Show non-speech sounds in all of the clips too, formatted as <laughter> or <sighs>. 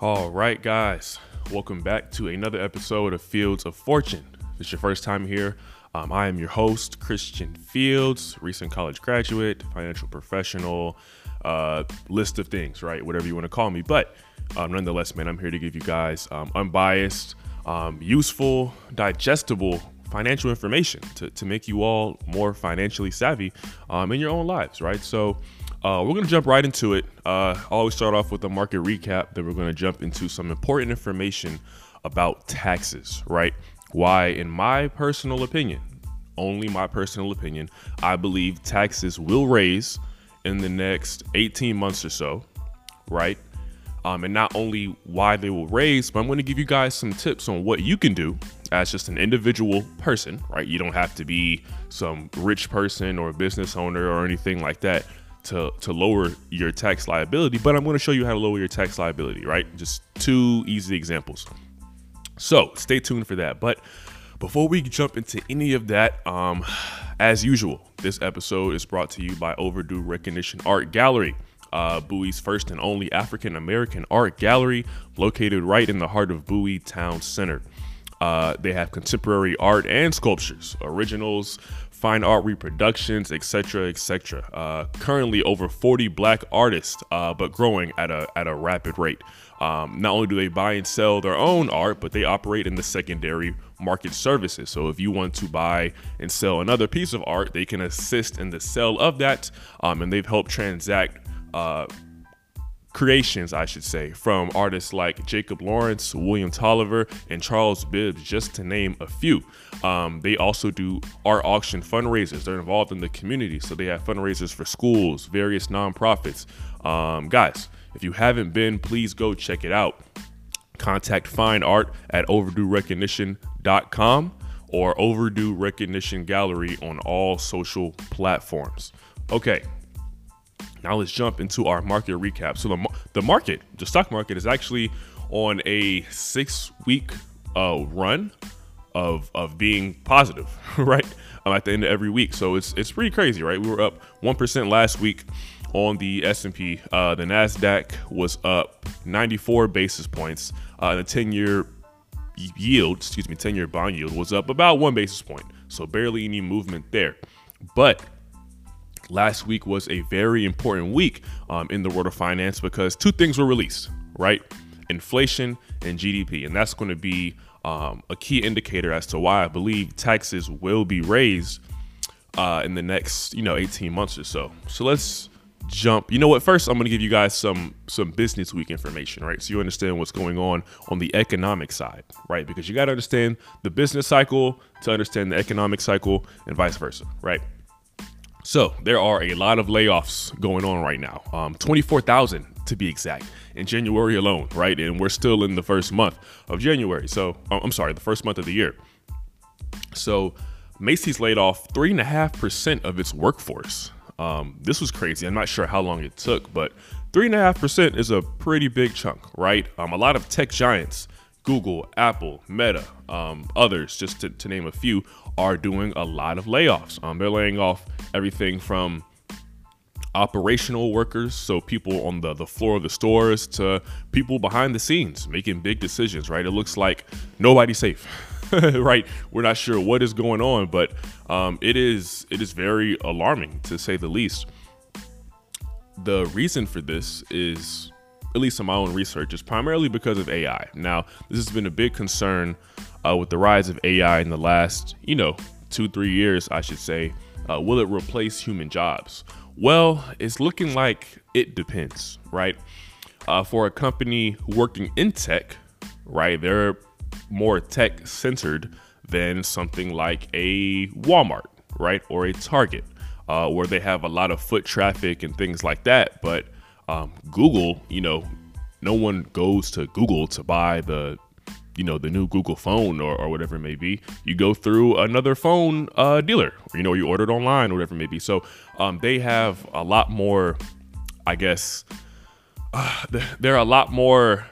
All right, guys, welcome back to another episode of Fields of Fortune. If it's your first time here, um, I am your host, Christian Fields, recent college graduate, financial professional, uh, list of things, right? Whatever you want to call me. But um, nonetheless, man, I'm here to give you guys um, unbiased, um, useful, digestible financial information to, to make you all more financially savvy um, in your own lives, right? So, uh, we're going to jump right into it. Uh, I always start off with a market recap, then we're going to jump into some important information about taxes, right? Why, in my personal opinion, only my personal opinion, I believe taxes will raise in the next 18 months or so, right? Um, and not only why they will raise, but I'm going to give you guys some tips on what you can do as just an individual person, right? You don't have to be some rich person or business owner or anything like that to to lower your tax liability, but I'm going to show you how to lower your tax liability, right? Just two easy examples. So stay tuned for that. But before we jump into any of that, um, as usual, this episode is brought to you by Overdue Recognition Art Gallery. Uh, Bowie's first and only African American art gallery, located right in the heart of Bowie Town Center. Uh, they have contemporary art and sculptures, originals, fine art reproductions, etc., etc. Uh, currently, over 40 black artists, uh, but growing at a at a rapid rate. Um, not only do they buy and sell their own art, but they operate in the secondary market services. So if you want to buy and sell another piece of art, they can assist in the sale of that, um, and they've helped transact. Uh, creations, I should say, from artists like Jacob Lawrence, William Tolliver, and Charles Bibbs, just to name a few. Um, they also do art auction fundraisers. They're involved in the community, so they have fundraisers for schools, various nonprofits. Um, guys, if you haven't been, please go check it out. Contact Fine Art at overduerecognition.com or Overdue Recognition Gallery on all social platforms. Okay, now let's jump into our market recap. So the the market, the stock market, is actually on a six week uh, run of of being positive, <laughs> right? Um, at the end of every week, so it's it's pretty crazy, right? We were up one percent last week on the S&P. Uh, the Nasdaq was up 94 basis points. Uh, the 10 year yield, excuse me, 10 year bond yield was up about one basis point. So barely any movement there. But last week was a very important week um, in the world of finance because two things were released, right? Inflation and GDP. And that's going to be um, a key indicator as to why I believe taxes will be raised uh, in the next, you know, 18 months or so. So let's jump. You know what? First, I'm going to give you guys some some business week information, right? So you understand what's going on on the economic side, right? Because you got to understand the business cycle to understand the economic cycle and vice versa, right? So there are a lot of layoffs going on right now. Um, 24,000 to be exact in January alone, right? And we're still in the first month of January. So oh, I'm sorry, the first month of the year. So Macy's laid off three and a half percent of its workforce. Um, this was crazy. I'm not sure how long it took, but three and a half percent is a pretty big chunk, right? Um, a lot of tech giants, Google, Apple, Meta, um, others, just to, to, name a few, are doing a lot of layoffs. Um, they're laying off everything from operational workers, so people on the, the floor of the stores, to people behind the scenes making big decisions, right? It looks like nobody's safe. <laughs> right we're not sure what is going on but um, it is it is very alarming to say the least the reason for this is at least in my own research is primarily because of ai now this has been a big concern uh, with the rise of ai in the last you know two three years i should say uh, will it replace human jobs? Well, it's looking like it depends, right? Uh, for a company working in tech, right, they're more tech centered than something like a Walmart, right, or a Target, uh, where they have a lot of foot traffic and things like that. But um, Google, you know, no one goes to Google to buy the you know the new Google phone or, or whatever it may be, you go through another phone uh, dealer, or, you know, you ordered online, or whatever it may be. So um, they have a lot more, I guess, <sighs> uh, they're a lot more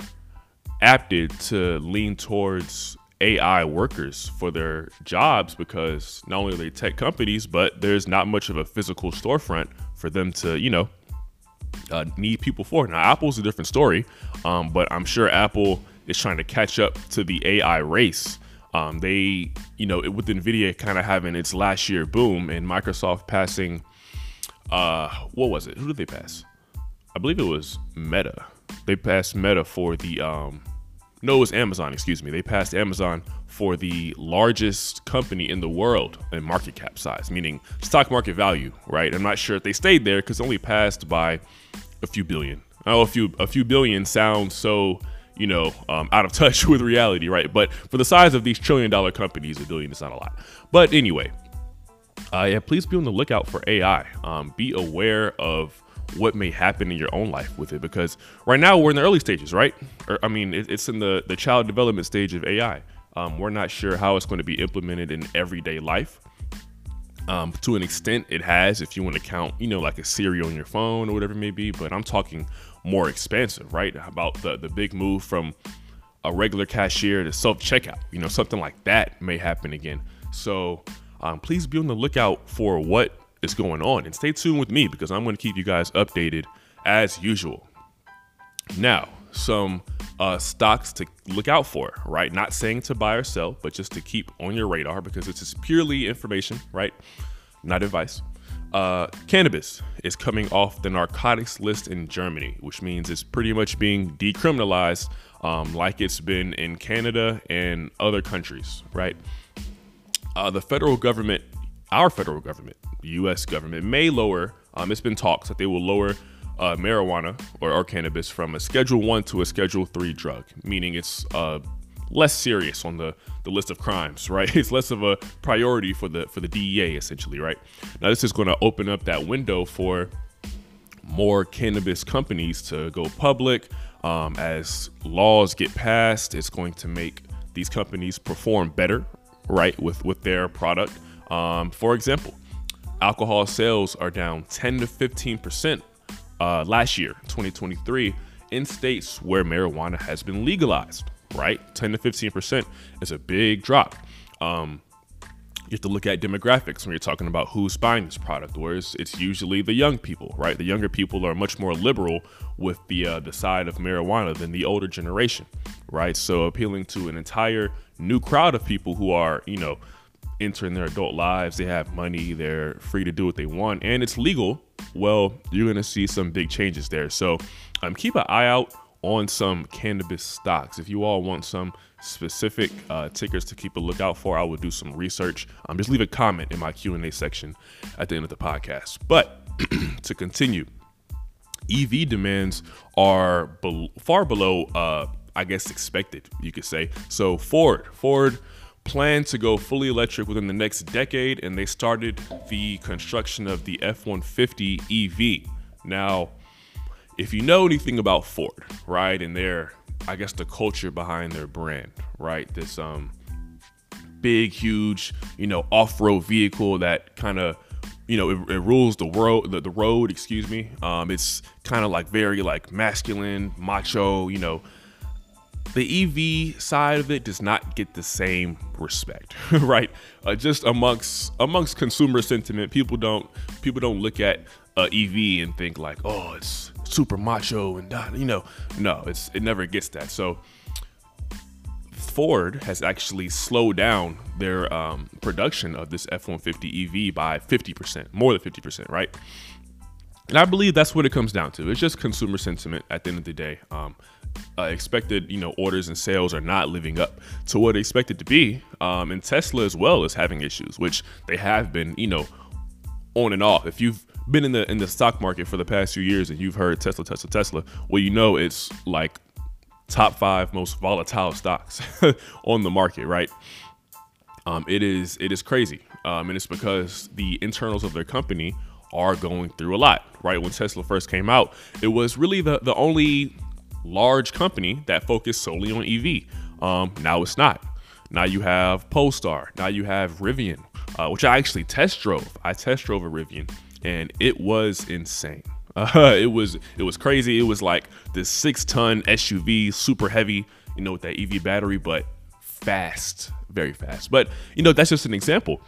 apted to lean towards AI workers for their jobs because not only are they tech companies, but there's not much of a physical storefront for them to, you know, uh, need people for. Now, Apple's a different story, um, but I'm sure Apple is trying to catch up to the AI race. Um, they, you know, with Nvidia kind of having its last year boom and Microsoft passing, uh, what was it? Who did they pass? I believe it was Meta. They passed Meta for the, um, no, it was Amazon. Excuse me. They passed Amazon for the largest company in the world in market cap size, meaning stock market value. Right? I'm not sure if they stayed there because only passed by a few billion. Oh, a few a few billion sounds so you know um, out of touch <laughs> with reality, right? But for the size of these trillion dollar companies, a billion is not a lot. But anyway, uh, yeah, please be on the lookout for AI. Um, be aware of what may happen in your own life with it because right now we're in the early stages, right? Or, I mean, it, it's in the the child development stage of AI. Um, we're not sure how it's going to be implemented in everyday life. Um, to an extent, it has, if you want to count, you know, like a Siri on your phone or whatever it may be. But I'm talking more expansive, right? About the the big move from a regular cashier to self checkout. You know, something like that may happen again. So um, please be on the lookout for what is going on and stay tuned with me because I'm going to keep you guys updated as usual. Now, some uh, stocks to look out for, right? Not saying to buy or sell, but just to keep on your radar because it's just purely information, right? Not advice. Uh, cannabis is coming off the narcotics list in Germany, which means it's pretty much being decriminalized um, like it's been in Canada and other countries, right? Uh, the federal government, our federal government, the US government, may lower, um, it's been talks that they will lower uh, marijuana or, or, cannabis from a Schedule One to a Schedule Three drug, meaning it's uh, less serious on the, the list of crimes, <laughs> right? It's less of a priority for the for the DEA essentially, right? Now this is going to open up that window for more cannabis companies to go public. Um, as laws get passed, it's going to make these companies perform better, right, with with their product. Um, for example, alcohol sales are down 10 to 15 percent uh, last year, 2023, in states where marijuana has been legalized, right? 10 to 15% is a big drop. Um, you have to look at demographics when you're talking about who's buying this product, whereas it's usually the young people, right? The younger people are much more liberal with the uh, the side of marijuana than the older generation, right? So appealing to an entire new crowd of people who are, you know, entering their adult lives, they have money, they're free to do what they want, and it's legal well, you're going to see some big changes there. So um, keep an eye out on some cannabis stocks. If you all want some specific uh, tickers to keep a lookout for, I will do some research. Um, just leave a comment in my Q&A section at the end of the podcast. But <clears throat> to continue, EV demands are be- far below, uh, I guess, expected, you could say. So Ford, Ford plan to go fully electric within the next decade, and they started the construction of the F 150 EV. Now, if you know anything about Ford, right, and their, I guess, the culture behind their brand, right, this um, big, huge, you know, off road vehicle that kind of you know, it, it, rules the road, the, the road, excuse me. Um, it's kind of like very like masculine, macho, you know, the EV side of it does not get the same respect, <laughs> right? Uh, just amongst amongst consumer sentiment, people don't people don't look at a EV and think like, oh, it's super macho and you know, no, it's it never gets that. So Ford has actually slowed down their um, production of this F-150 EV by 50%, more than 50%, right? And I believe that's what it comes down to. It's just consumer sentiment at the end of the day. Um, uh, expected, you know, orders and sales are not living up to what expected to be. Um, and Tesla as well is having issues, which they have been, you know, on and off. If you've been in the in the stock market for the past few years and you've heard Tesla, Tesla, Tesla, well, you know it's like top five most volatile stocks <laughs> on the market, right? Um, it is it is crazy, um, and it's because the internals of their company are going through a lot. Right when Tesla first came out, it was really the the only large company that focused solely on EV. Um, now it's not. Now you have Polestar. Now you have Rivian, uh, which I actually test drove. I test drove a Rivian, and it was insane. <laughs> Uh, it was it was crazy. It was like this six ton SUV, super heavy, you know, with that EV battery, but fast, very fast. But you know, that's just an example.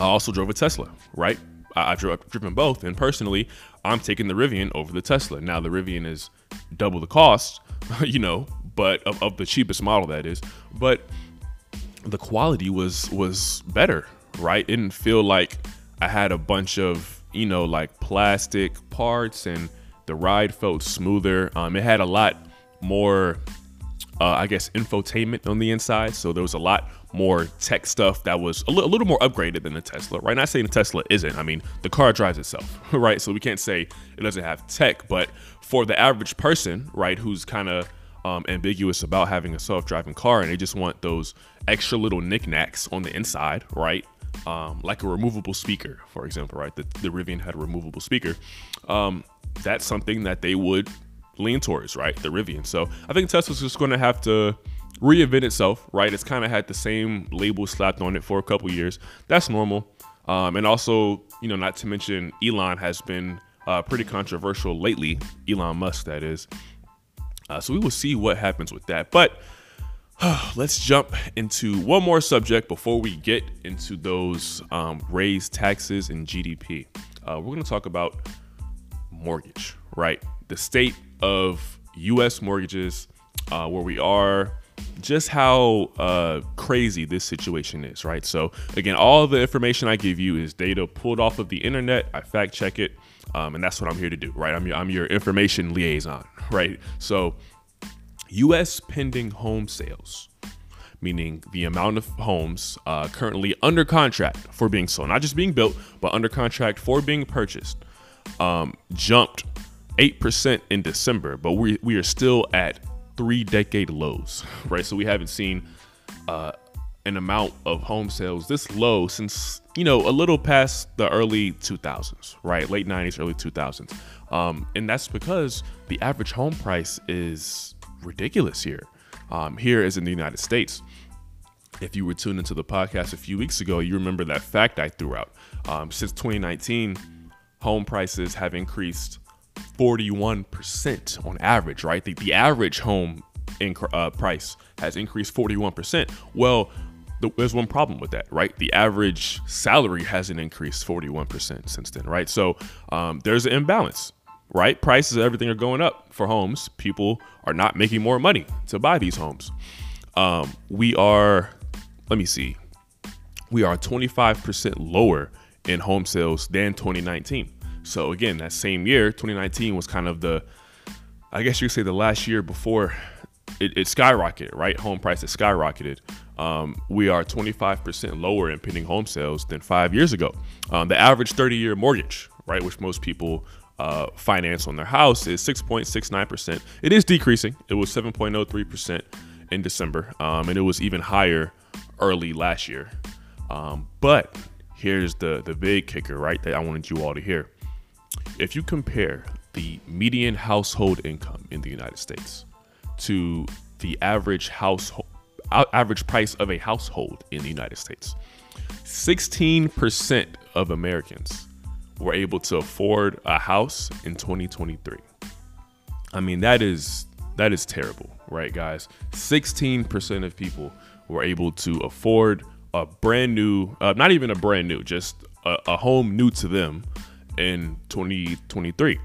I also drove a Tesla, right? I've driven both, and personally, I'm taking the Rivian over the Tesla. Now the Rivian is double the cost, <laughs> you know, but of, of the cheapest model that is, but the quality was was better, right? It didn't feel like I had a bunch of you know like plastic parts, and the ride felt smoother. Um, it had a lot more, uh, I guess, infotainment on the inside, so there was a lot more tech stuff that was a, li- a little more upgraded than the Tesla, right? Not saying the Tesla isn't. I mean, the car drives itself, <laughs> right? So we can't say it doesn't have tech, but for the average person, right, who's kind of um, ambiguous about having a self-driving car and they just want those extra little knickknacks on the inside, right? Um, like a removable speaker, for example, right? The, the Rivian had a removable speaker. Um, that's something that they would lean towards, right? The Rivian. So I think Tesla's just going to have to reinvent itself, right? It's kind of had the same label slapped on it for a couple years. That's normal. Um, and also, you know, not to mention Elon has been uh, pretty controversial lately. Elon Musk, that is. Uh, so we will see what happens with that. But <sighs> let's jump into one more subject before we get into those um, raised taxes and GDP. Uh, we're going to talk about mortgage, right? The state of U.S. mortgages, uh, where we are, just how uh, crazy this situation is, right? So, again, all the information I give you is data pulled off of the internet. I fact check it, um, and that's what I'm here to do, right? I'm your, I'm your information liaison, <laughs> right? So, U.S. pending home sales, meaning the amount of homes uh, currently under contract for being sold, not just being built, but under contract for being purchased, um, jumped 8% in December, but we, we are still at three decade lows, <laughs> right? So we haven't seen uh, an amount of home sales this low since, you know, a little past the early 2000s, right? Late 90s, early 2000s. Um, and that's because the average home price is ridiculous here. Um, here is in the United States. If you were tuned into the podcast a few weeks ago, you remember that fact I threw out. Um, since 2019, home prices have increased 41% on average, right? The, the average home in, uh, price has increased 41%. Well, the, there's one problem with that, right? The average salary hasn't increased 41% since then, right? So um, there's an imbalance, right? Prices of everything are going up for homes. People are not making more money to buy these homes. Um, we are, let me see, we are 25% lower in home sales than 2019. So again, that same year, 2019 was kind of the, I guess you could say the last year before it, it skyrocketed, right? Home prices skyrocketed. Um, we are 25% lower in pending home sales than five years ago. Um, the average 30 year mortgage, right, which most people uh, finance on their house, is 6.69%. It is decreasing. It was 7.03% in December, um, and it was even higher early last year. Um, but here's the the big kicker, right? That I wanted you all to hear. If you compare the median household income in the United States to the average household average price of a household in the United States, 16% of Americans were able to afford a house in 2023. I mean, that is that is terrible, right guys? 16% of people were able to afford a brand new, uh, not even a brand new, just a, a home new to them in 2023.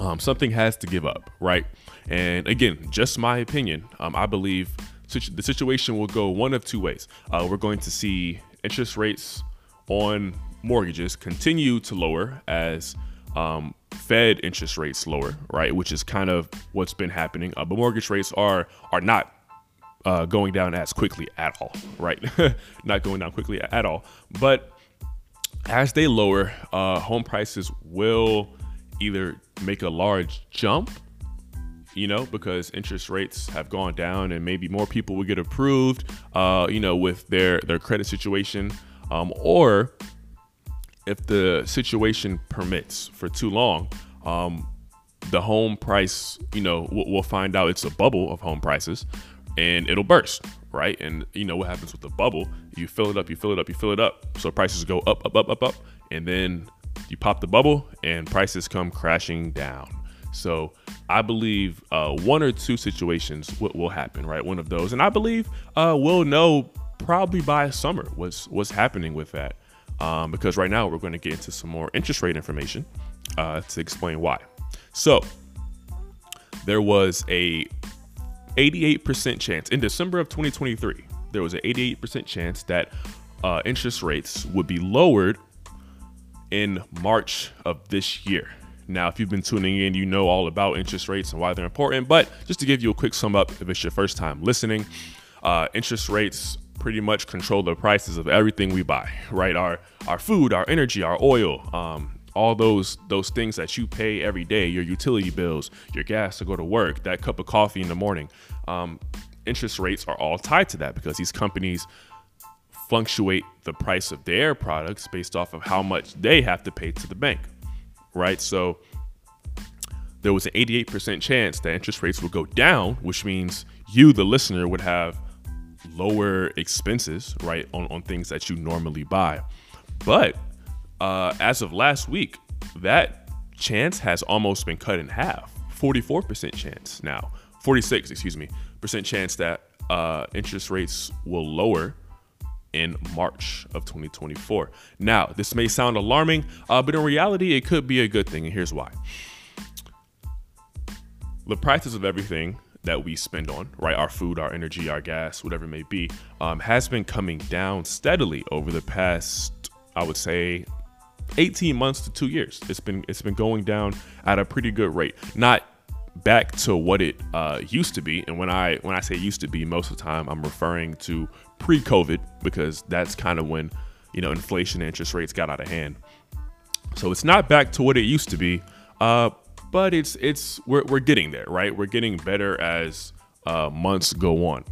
Um, something has to give up, right? And again, just my opinion. Um, I believe the situation will go one of two ways. Uh, we're going to see interest rates on mortgages continue to lower as um, Fed interest rates lower, right? Which is kind of what's been happening. Uh, but mortgage rates are are not uh, going down as quickly at all, right? <laughs> not going down quickly at all. But as they lower, uh, home prices will either make a large jump, you know, because interest rates have gone down and maybe more people will get approved, uh, you know, with their their credit situation, um, or if the situation permits for too long, um, the home price, you know, we'll, we'll find out it's a bubble of home prices, and it'll burst, right? And you know what happens with the bubble? You fill it up, you fill it up, you fill it up. So prices go up, up, up, up, up, and then you pop the bubble and prices come crashing down. So I believe uh, one or two situations w- will happen, right? One of those, and I believe uh, we'll know probably by summer what's what's happening with that. Um, because right now we're going to get into some more interest rate information uh, to explain why. So there was a 88% chance in December of 2023. There was an 88% chance that uh, interest rates would be lowered in March of this year. Now, if you've been tuning in, you know all about interest rates and why they're important. But just to give you a quick sum up, if it's your first time listening, uh, interest rates pretty much control the prices of everything we buy, right? Our our food, our energy, our oil, um, all those those things that you pay every day, your utility bills, your gas to go to work, that cup of coffee in the morning. Um, interest rates are all tied to that because these companies fluctuate the price of their products based off of how much they have to pay to the bank, right? So there was an 88% chance that interest rates would go down, which means you, the listener, would have lower expenses, right, on, on things that you normally buy. But uh, as of last week, that chance has almost been cut in half 44% chance now, 46, excuse me, percent chance that uh, interest rates will lower in March of 2024. Now, this may sound alarming, uh, but in reality, it could be a good thing, and here's why. The prices of everything that we spend on, right? Our food, our energy, our gas, whatever it may be, um, has been coming down steadily over the past, I would say, 18 months to two years. It's been it's been going down at a pretty good rate. Not back to what it uh, used to be. And when I when I say used to be, most of the time I'm referring to pre-COVID because that's kind of when you know inflation and interest rates got out of hand. So it's not back to what it used to be, uh, but it's it's we're we're getting there, right? We're getting better as uh, months go on.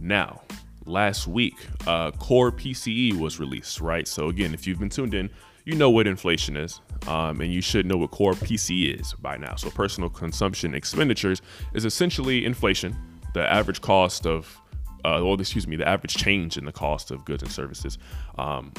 Now, last week, uh, core PCE was released, right? So again, if you've been tuned in, you know what inflation is, um, and you should know what core PCE is by now. So, personal consumption expenditures is essentially inflation, the average cost of, uh, or excuse me, the average change in the cost of goods and services, um,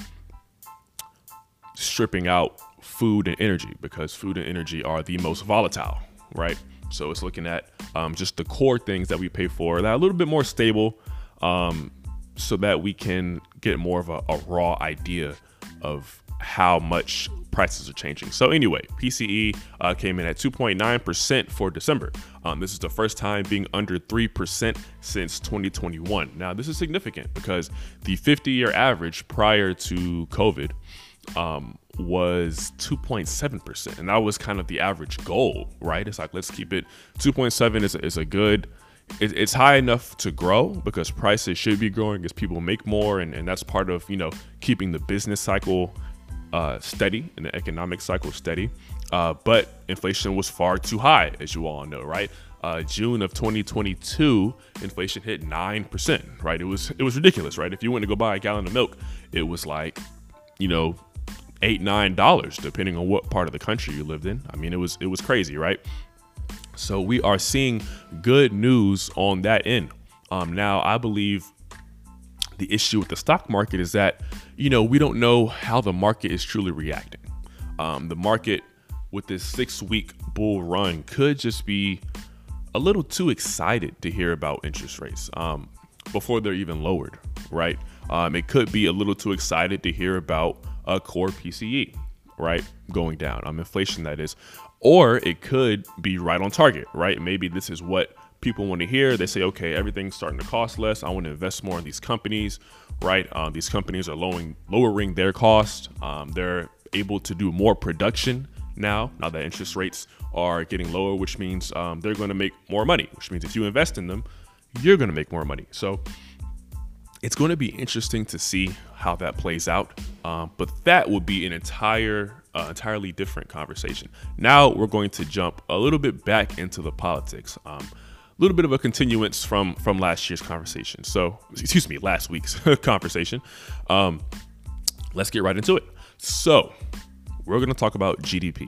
stripping out food and energy because food and energy are the most volatile, right? So, it's looking at um, just the core things that we pay for that are a little bit more stable um, so that we can get more of a, a raw idea of how much prices are changing. So anyway, PCE uh, came in at 2.9% for December. Um, this is the first time being under 3% since 2021. Now, this is significant because the 50-year average prior to COVID um, was 2.7%. And that was kind of the average goal, right? It's like, let's keep it 2.7 is, is a good it's high enough to grow because prices should be growing as people make more and, and that's part of you know keeping the business cycle uh, steady and the economic cycle steady. Uh, but inflation was far too high, as you all know, right? Uh, June of 2022, inflation hit nine percent, right? It was it was ridiculous, right? If you went to go buy a gallon of milk, it was like, you know, eight nine dollars, depending on what part of the country you lived in. I mean, it was it was crazy, right? So we are seeing good news on that end. Um, now, I believe the issue with the stock market is that, you know, we don't know how the market is truly reacting. Um, the market with this six week bull run could just be a little too excited to hear about interest rates um, before they're even lowered, right? Um, it could be a little too excited to hear about a core PCE, right? Going down, um, inflation that is. Or it could be right on target, right? Maybe this is what people want to hear. They say, okay, everything's starting to cost less. I want to invest more in these companies, right? Um, these companies are lowering lowering their cost. Um, they're able to do more production now. Now that interest rates are getting lower, which means um, they're going to make more money. Which means if you invest in them, you're going to make more money. So it's going to be interesting to see how that plays out. Um, but that would be an entire, uh, entirely different conversation. Now we're going to jump a little bit back into the politics. Um, a little bit of a continuance from from last year's conversation. So, excuse me, last week's <laughs> conversation. Um, let's get right into it. So, we're going to talk about GDP,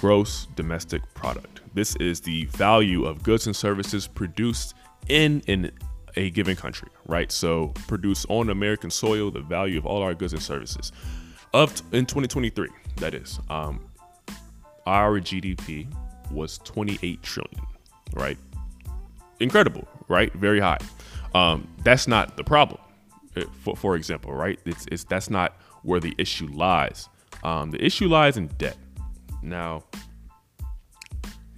gross domestic product. This is the value of goods and services produced in in a given country, right? So, produce on American soil, the value of all our goods and services. Of in 2023, that is, um, our GDP was 28 trillion, right? incredible, right? Very high. Um, that's not the problem. Uh, for, for example, right? It's, it's that's not where the issue lies. Um, the issue lies in debt. Now,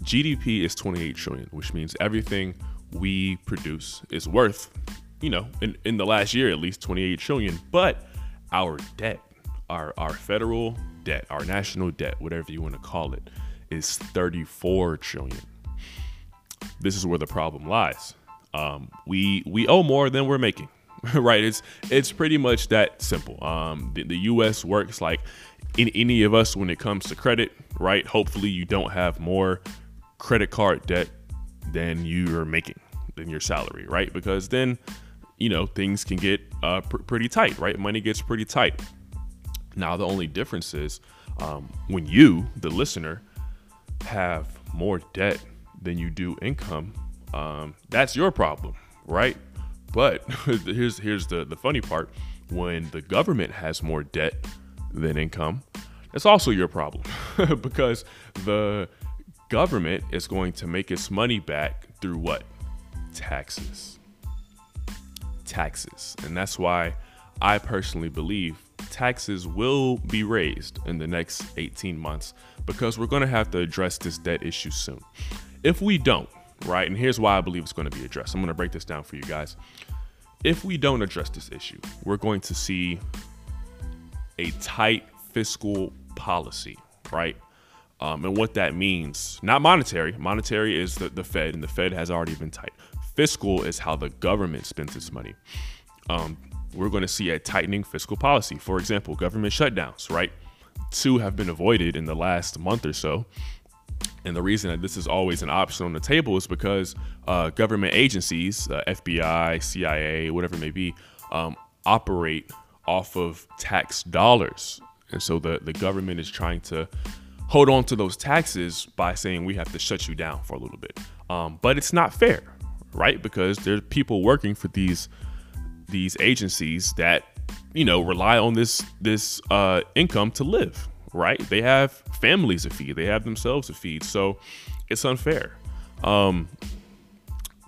GDP is 28 trillion, which means everything we produce is worth, you know, in, in the last year at least 28 trillion. But our debt, our our federal debt, our national debt, whatever you want to call it, is 34 trillion. This is where the problem lies. Um, we we owe more than we're making, <laughs> right? It's it's pretty much that simple. Um, the, the U.S. works like in any of us when it comes to credit, right? Hopefully, you don't have more credit card debt than you're making than your salary, right? Because then, you know, things can get uh, pr- pretty tight, right? Money gets pretty tight. Now, the only difference is um, when you, the listener, have more debt than you do income, um, that's your problem, right? But <laughs> here's here's the the funny part: when the government has more debt than income, that's also your problem <laughs> because the government is going to make its money back through what? Taxes. Taxes. And that's why I personally believe taxes will be raised in the next 18 months because we're going to have to address this debt issue soon. If we don't, right, and here's why I believe it's going to be addressed. I'm going to break this down for you guys. If we don't address this issue, we're going to see a tight fiscal policy, right? Um, and what that means, not monetary. Monetary is the, the Fed, and the Fed has already been tight. Fiscal is how the government spends its money. Um, we're going to see a tightening fiscal policy. For example, government shutdowns, right? Two have been avoided in the last month or so. And the reason that this is always an option on the table is because uh, government agencies, uh, FBI, CIA, whatever it may be, um, operate off of tax dollars. And so the, the government is trying to hold on to those taxes by saying we have to shut you down for a little bit. Um, but it's not fair, right? Because there's people working for these these agencies that you know rely on this this uh, income to live, right? They have families to feed, they have themselves to feed, so it's unfair. Um,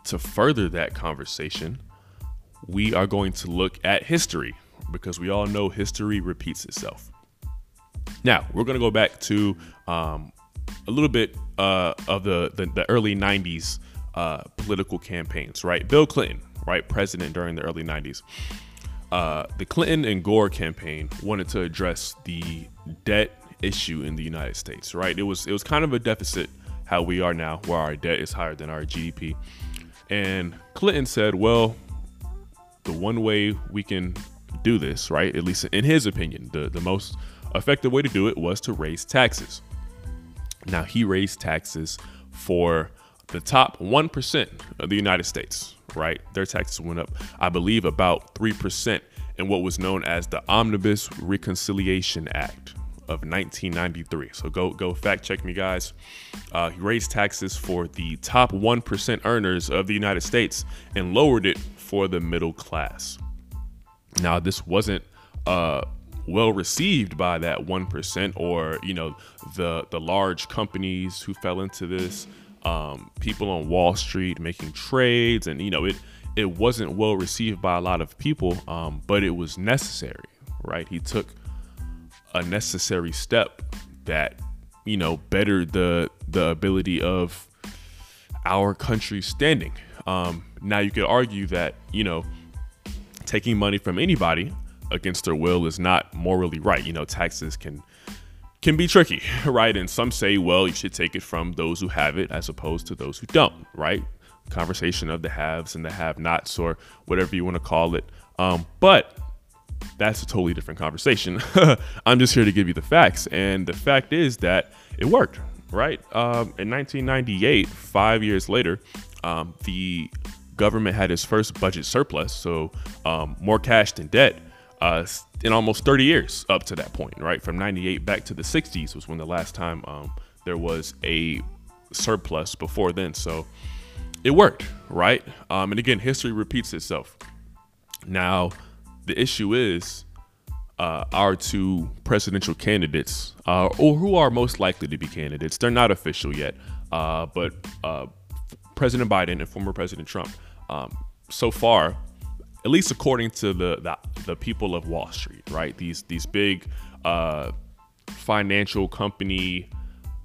to further that conversation, we are going to look at history because we all know history repeats itself. Now we're going to go back to um, a little bit uh, of the, the, the early '90s uh, political campaigns. Right, Bill Clinton, right, president during the early '90s. Uh, the Clinton and Gore campaign wanted to address the debt issue in the United States. Right, it was it was kind of a deficit how we are now, where our debt is higher than our GDP. And Clinton said, well, the one way we can do this, right, at least in his opinion, the, the most effective way to do it was to raise taxes. Now, he raised taxes for the top 1% of the United States, right? Their taxes went up, I believe, about 3% in what was known as the Omnibus Reconciliation Act of 1993. So go go fact check me, guys. Uh, he raised taxes for the top 1% earners of the United States and lowered it for the middle class. Now, this wasn't uh, well received by that 1% or you know the the large companies who fell into this um, people on wall street making trades and you know it it wasn't well received by a lot of people um, but it was necessary right he took a necessary step that you know bettered the the ability of our country's standing um, now you could argue that you know taking money from anybody against their will is not morally right. You know, taxes can can be tricky, right? And some say, well, you should take it from those who have it as opposed to those who don't, right? Conversation of the haves and the have-nots, or whatever you want to call it. Um, but that's a totally different conversation. <laughs> I'm just here to give you the facts, and the fact is that it worked, right? Um, in 1998, five years later, um, the government had its first budget surplus, so um, more cash than debt uh, in almost 30 years up to that point, right? From 98 back to the 60s was when the last time um, there was a surplus before then. So it worked, right? Um, and again, history repeats itself. Now, the issue is uh, our two presidential candidates, uh, or who are most likely to be candidates, they're not official yet, uh, but uh, President Biden and former President Trump, um, so far, at least according to the, the, the people of Wall Street, right? These these big uh, financial company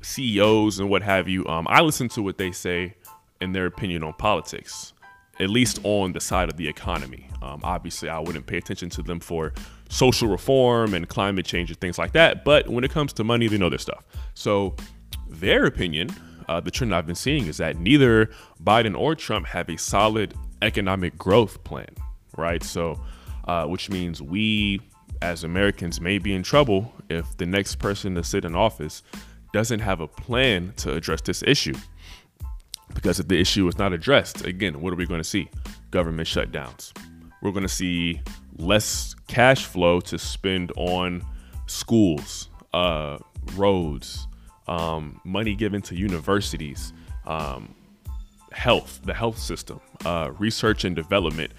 CEOs and what have you. Um, I listen to what they say in their opinion on politics, at least on the side of the economy. Um, obviously, I wouldn't pay attention to them for social reform and climate change and things like that. But when it comes to money, they know their stuff. So their opinion, uh, the trend I've been seeing is that neither Biden or Trump have a solid economic growth plan, right? So, uh, which means we as Americans may be in trouble if the next person to sit in office doesn't have a plan to address this issue. Because if the issue is not addressed, again, what are we going to see? Government shutdowns. We're going to see less cash flow to spend on schools, uh, roads, um, money given to universities, um, health, the health system, uh, research and development,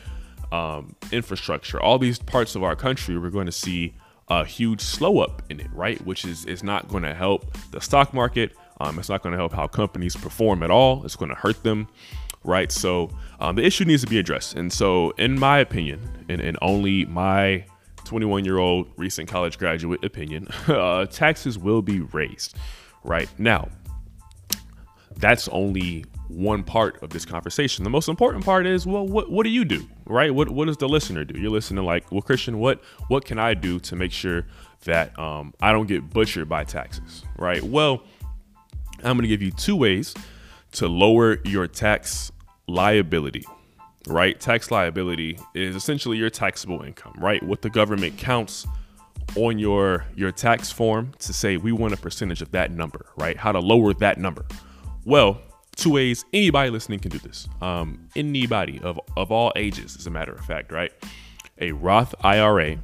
um, infrastructure, all these parts of our country, we're going to see a huge slow up in it, right? Which is is not going to help the stock market. Um, it's not going to help how companies perform at all. It's going to hurt them, right? So um, the issue needs to be addressed. And so, in my opinion, and, and only my 21 year old recent college graduate opinion, <laughs> uh, taxes will be raised, right? Now, that's only one part of this conversation. The most important part is, well, what what do you do, right? What what does the listener do? You're listening like, well, Christian, what what can I do to make sure that um, I don't get butchered by taxes, right? Well, I'm going to give you two ways to lower your tax liability, right? Tax liability is essentially your taxable income, right? What the government counts on your your tax form to say we want a percentage of that number, right? How to lower that number. Well, two ways anybody listening can do this. Um, anybody of, of all ages, as a matter of fact, right? A Roth IRA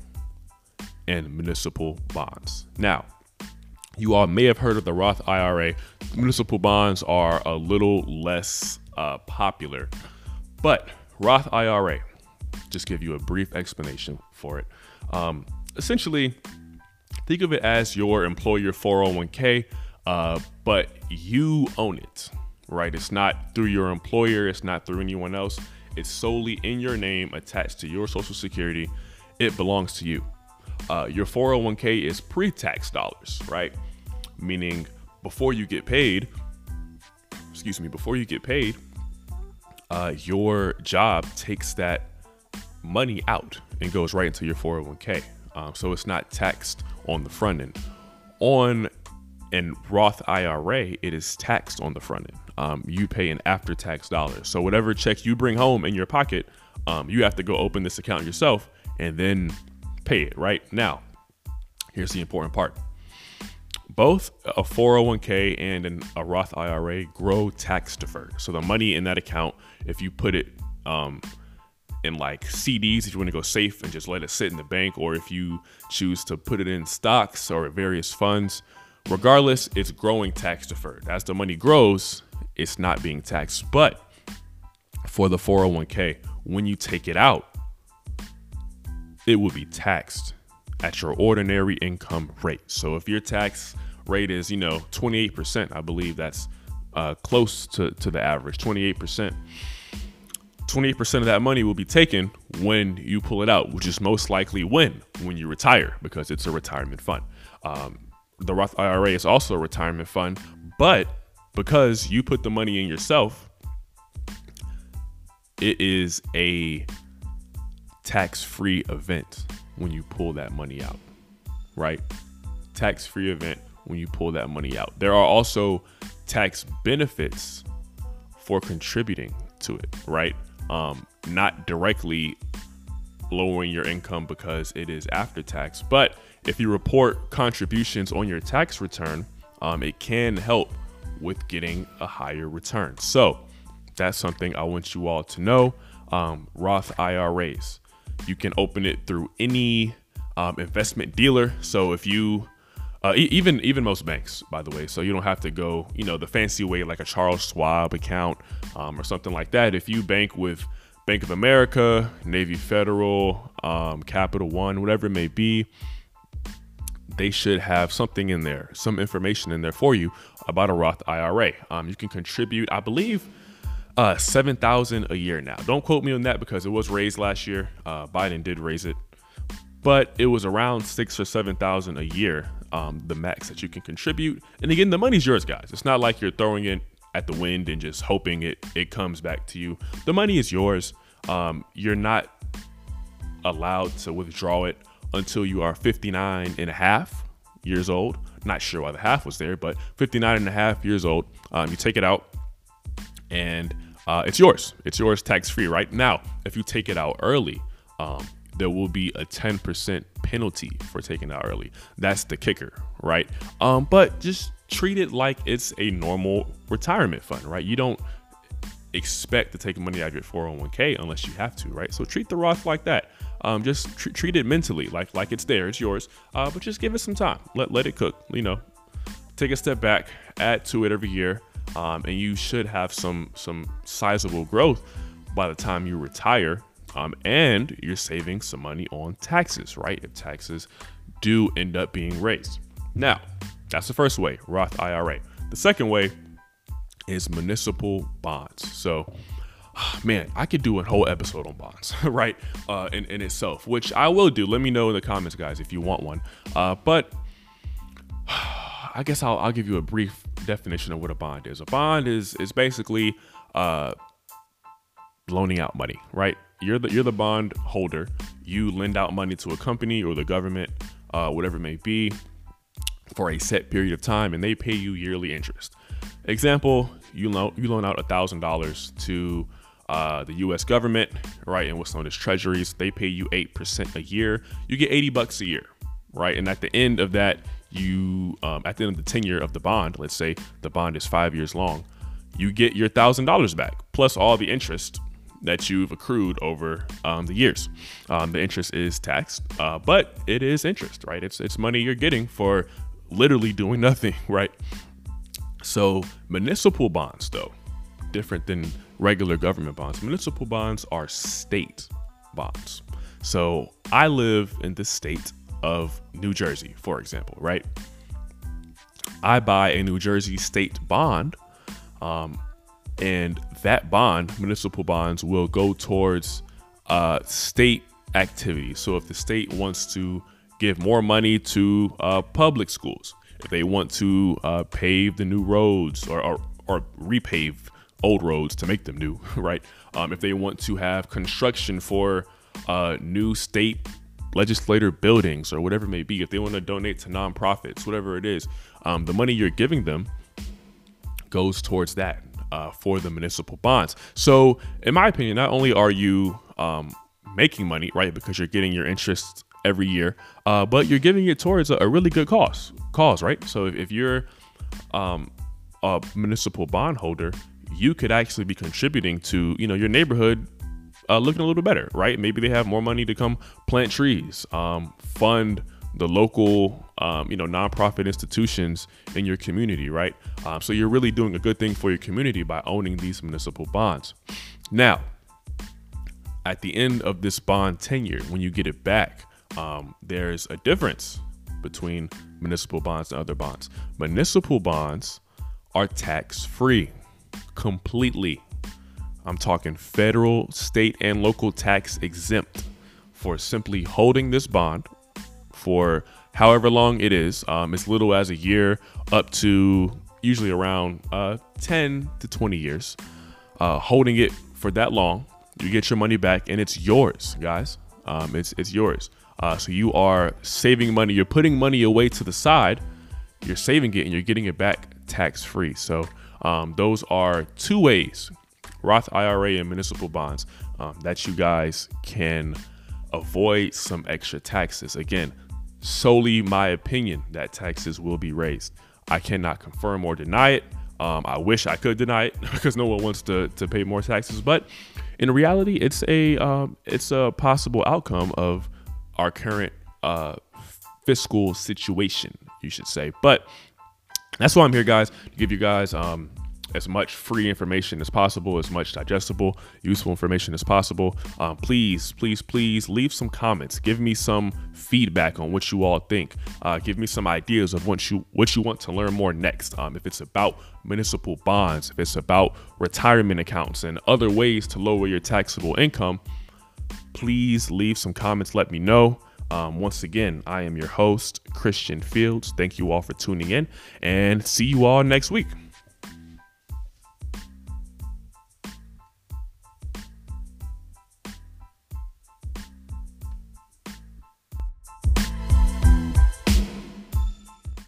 and municipal bonds. Now, you all may have heard of the Roth IRA. Municipal bonds are a little less uh, popular, but Roth IRA, just give you a brief explanation for it. Um, essentially, think of it as your employer 401k uh, but you own it, right? It's not through your employer, it's not through anyone else. It's solely in your name, attached to your Social Security. It belongs to you. Uh, your 401k is pre tax dollars, right? Meaning before you get paid, excuse me, before you get paid, uh, your job takes that money out and goes right into your 401k. Um, so it's not taxed on the front end. On in Roth IRA, it is taxed on the front end. Um, you pay an after tax dollar. So whatever check you bring home in your pocket, um, you have to go open this account yourself and then pay it right now. Here's the important part. Both a 401k and an, a Roth IRA grow tax deferred. So the money in that account, if you put it um, in like CDs, if you want to go safe and just let it sit in the bank, or if you choose to put it in stocks or various funds, Regardless, it's growing tax deferred. As the money grows, it's not being taxed. But for the 401k, when you take it out, it will be taxed at your ordinary income rate. So if your tax rate is, you know, 28%, I believe that's uh, close to, to the average, 28%. 28% of that money will be taken when you pull it out, which is most likely when? When you retire, because it's a retirement fund. Um, the Roth IRA is also a retirement fund, but because you put the money in yourself, it is a tax free event when you pull that money out, right? Tax free event when you pull that money out. There are also tax benefits for contributing to it, right? Um, not directly lowering your income because it is after tax, but if you report contributions on your tax return, um, it can help with getting a higher return. So that's something I want you all to know. Um, Roth IRAs, you can open it through any um, investment dealer. So if you uh, even even most banks, by the way, so you don't have to go, you know, the fancy way like a Charles Schwab account um, or something like that. If you bank with Bank of America, Navy Federal, um, Capital One, whatever it may be, they should have something in there, some information in there for you about a Roth IRA. Um, you can contribute, I believe, uh, seven thousand a year now. Don't quote me on that because it was raised last year. Uh, Biden did raise it, but it was around six or seven thousand a year, um, the max that you can contribute. And again, the money's yours, guys. It's not like you're throwing it at the wind and just hoping it it comes back to you. The money is yours. Um, you're not allowed to withdraw it until you are 59 and a half years old. Not sure why the half was there, but 59 and a half years old. Um, you take it out and uh, it's yours. It's yours tax free right now. If you take it out early, um, there will be a 10% penalty for taking it out early. That's the kicker, right? Um, but just treat it like it's a normal retirement fund, right? You don't expect to take money out of your 401k unless you have to, right? So treat the Roth like that. Um, just tr- treat it mentally, like like it's there, it's yours. Uh, but just give it some time. Let let it cook. You know, take a step back, add to it every year, um, and you should have some some sizable growth by the time you retire. Um, and you're saving some money on taxes, right? If taxes do end up being raised. Now, that's the first way, Roth IRA. The second way is municipal bonds. So, <sighs> man, I could do a whole episode on bonds, <laughs> right? Uh, in, in itself, which I will do. Let me know in the comments, guys, if you want one. Uh, but <sighs> I guess I'll, I'll give you a brief definition of what a bond is. A bond is is basically uh, loaning out money, right? You're the you're the bond holder. You lend out money to a company or the government, uh, whatever it may be, for a set period of time, and they pay you yearly interest. Example: you loan you loan out thousand dollars to uh, the U.S. government, right, and what's known as treasuries. They pay you eight percent a year. You get eighty bucks a year, right, and at the end of that, you um, at the end of the tenure of the bond, let's say the bond is five years long, you get your thousand dollars back plus all the interest that you've accrued over um, the years. Um, the interest is taxed, uh, but it is interest, right? It's it's money you're getting for literally doing <laughs> nothing, right? So municipal bonds, though, different than regular government bonds. Municipal bonds are state bonds. So I live in the state of New Jersey, for example, right? I buy a New Jersey state bond, um, and that bond, municipal bonds, will go towards uh, state activities. So if the state wants to give more money to uh, public schools, if they want to uh, pave the new roads or, or, or, repave old roads to make them new, <laughs> right? Um, if they want to have construction for uh, new state legislator buildings or whatever it may be, if they want to donate to nonprofits, whatever it is, um, the money you're giving them goes towards that uh, for the municipal bonds. So, in my opinion, not only are you um, making money, right, because you're getting your interest every year, uh, but you're giving it towards a, a, really good cause, cause, right? So, if, if you're um, a municipal bond holder, you could actually be contributing to, you know, your neighborhood uh, looking a little better, right? Maybe they have more money to come plant trees, um, fund the local, um, you know, nonprofit institutions in your community, right? Um, so you're really doing a good thing for your community by owning these municipal bonds. Now, at the end of this bond tenure, when you get it back, um, there's a difference between municipal bonds and other bonds. Municipal bonds are tax free completely. I'm talking federal, state, and local tax exempt for simply holding this bond for however long it is, um, as little as a year up to usually around uh, 10 to 20 years. Uh, holding it for that long, you get your money back and it's yours, guys. Um, it's, it's yours. Uh, so you are saving money, you're putting money away to the side, you're saving it, and you're getting it back tax free. So um, those are two ways Roth IRA and municipal bonds um, that you guys can avoid some extra taxes. Again, solely my opinion that taxes will be raised. I cannot confirm or deny it. Um, I wish I could deny it <laughs> because no one wants to, to pay more taxes, but in reality, it's a um, it's a possible outcome of our current uh, fiscal situation, you should say. But that's why I'm here, guys, to give you guys um, as much free information as possible, as much digestible, useful information as possible. Um, please, please, please leave some comments. Give me some feedback on what you all think. Uh, give me some ideas of what you what you want to learn more next. Um, if it's about municipal bonds, if it's about retirement accounts and other ways to lower your taxable income, please leave some comments. Let me know. Um, once again, I am your host, Christian Fields. Thank you all for tuning in and see you all next week.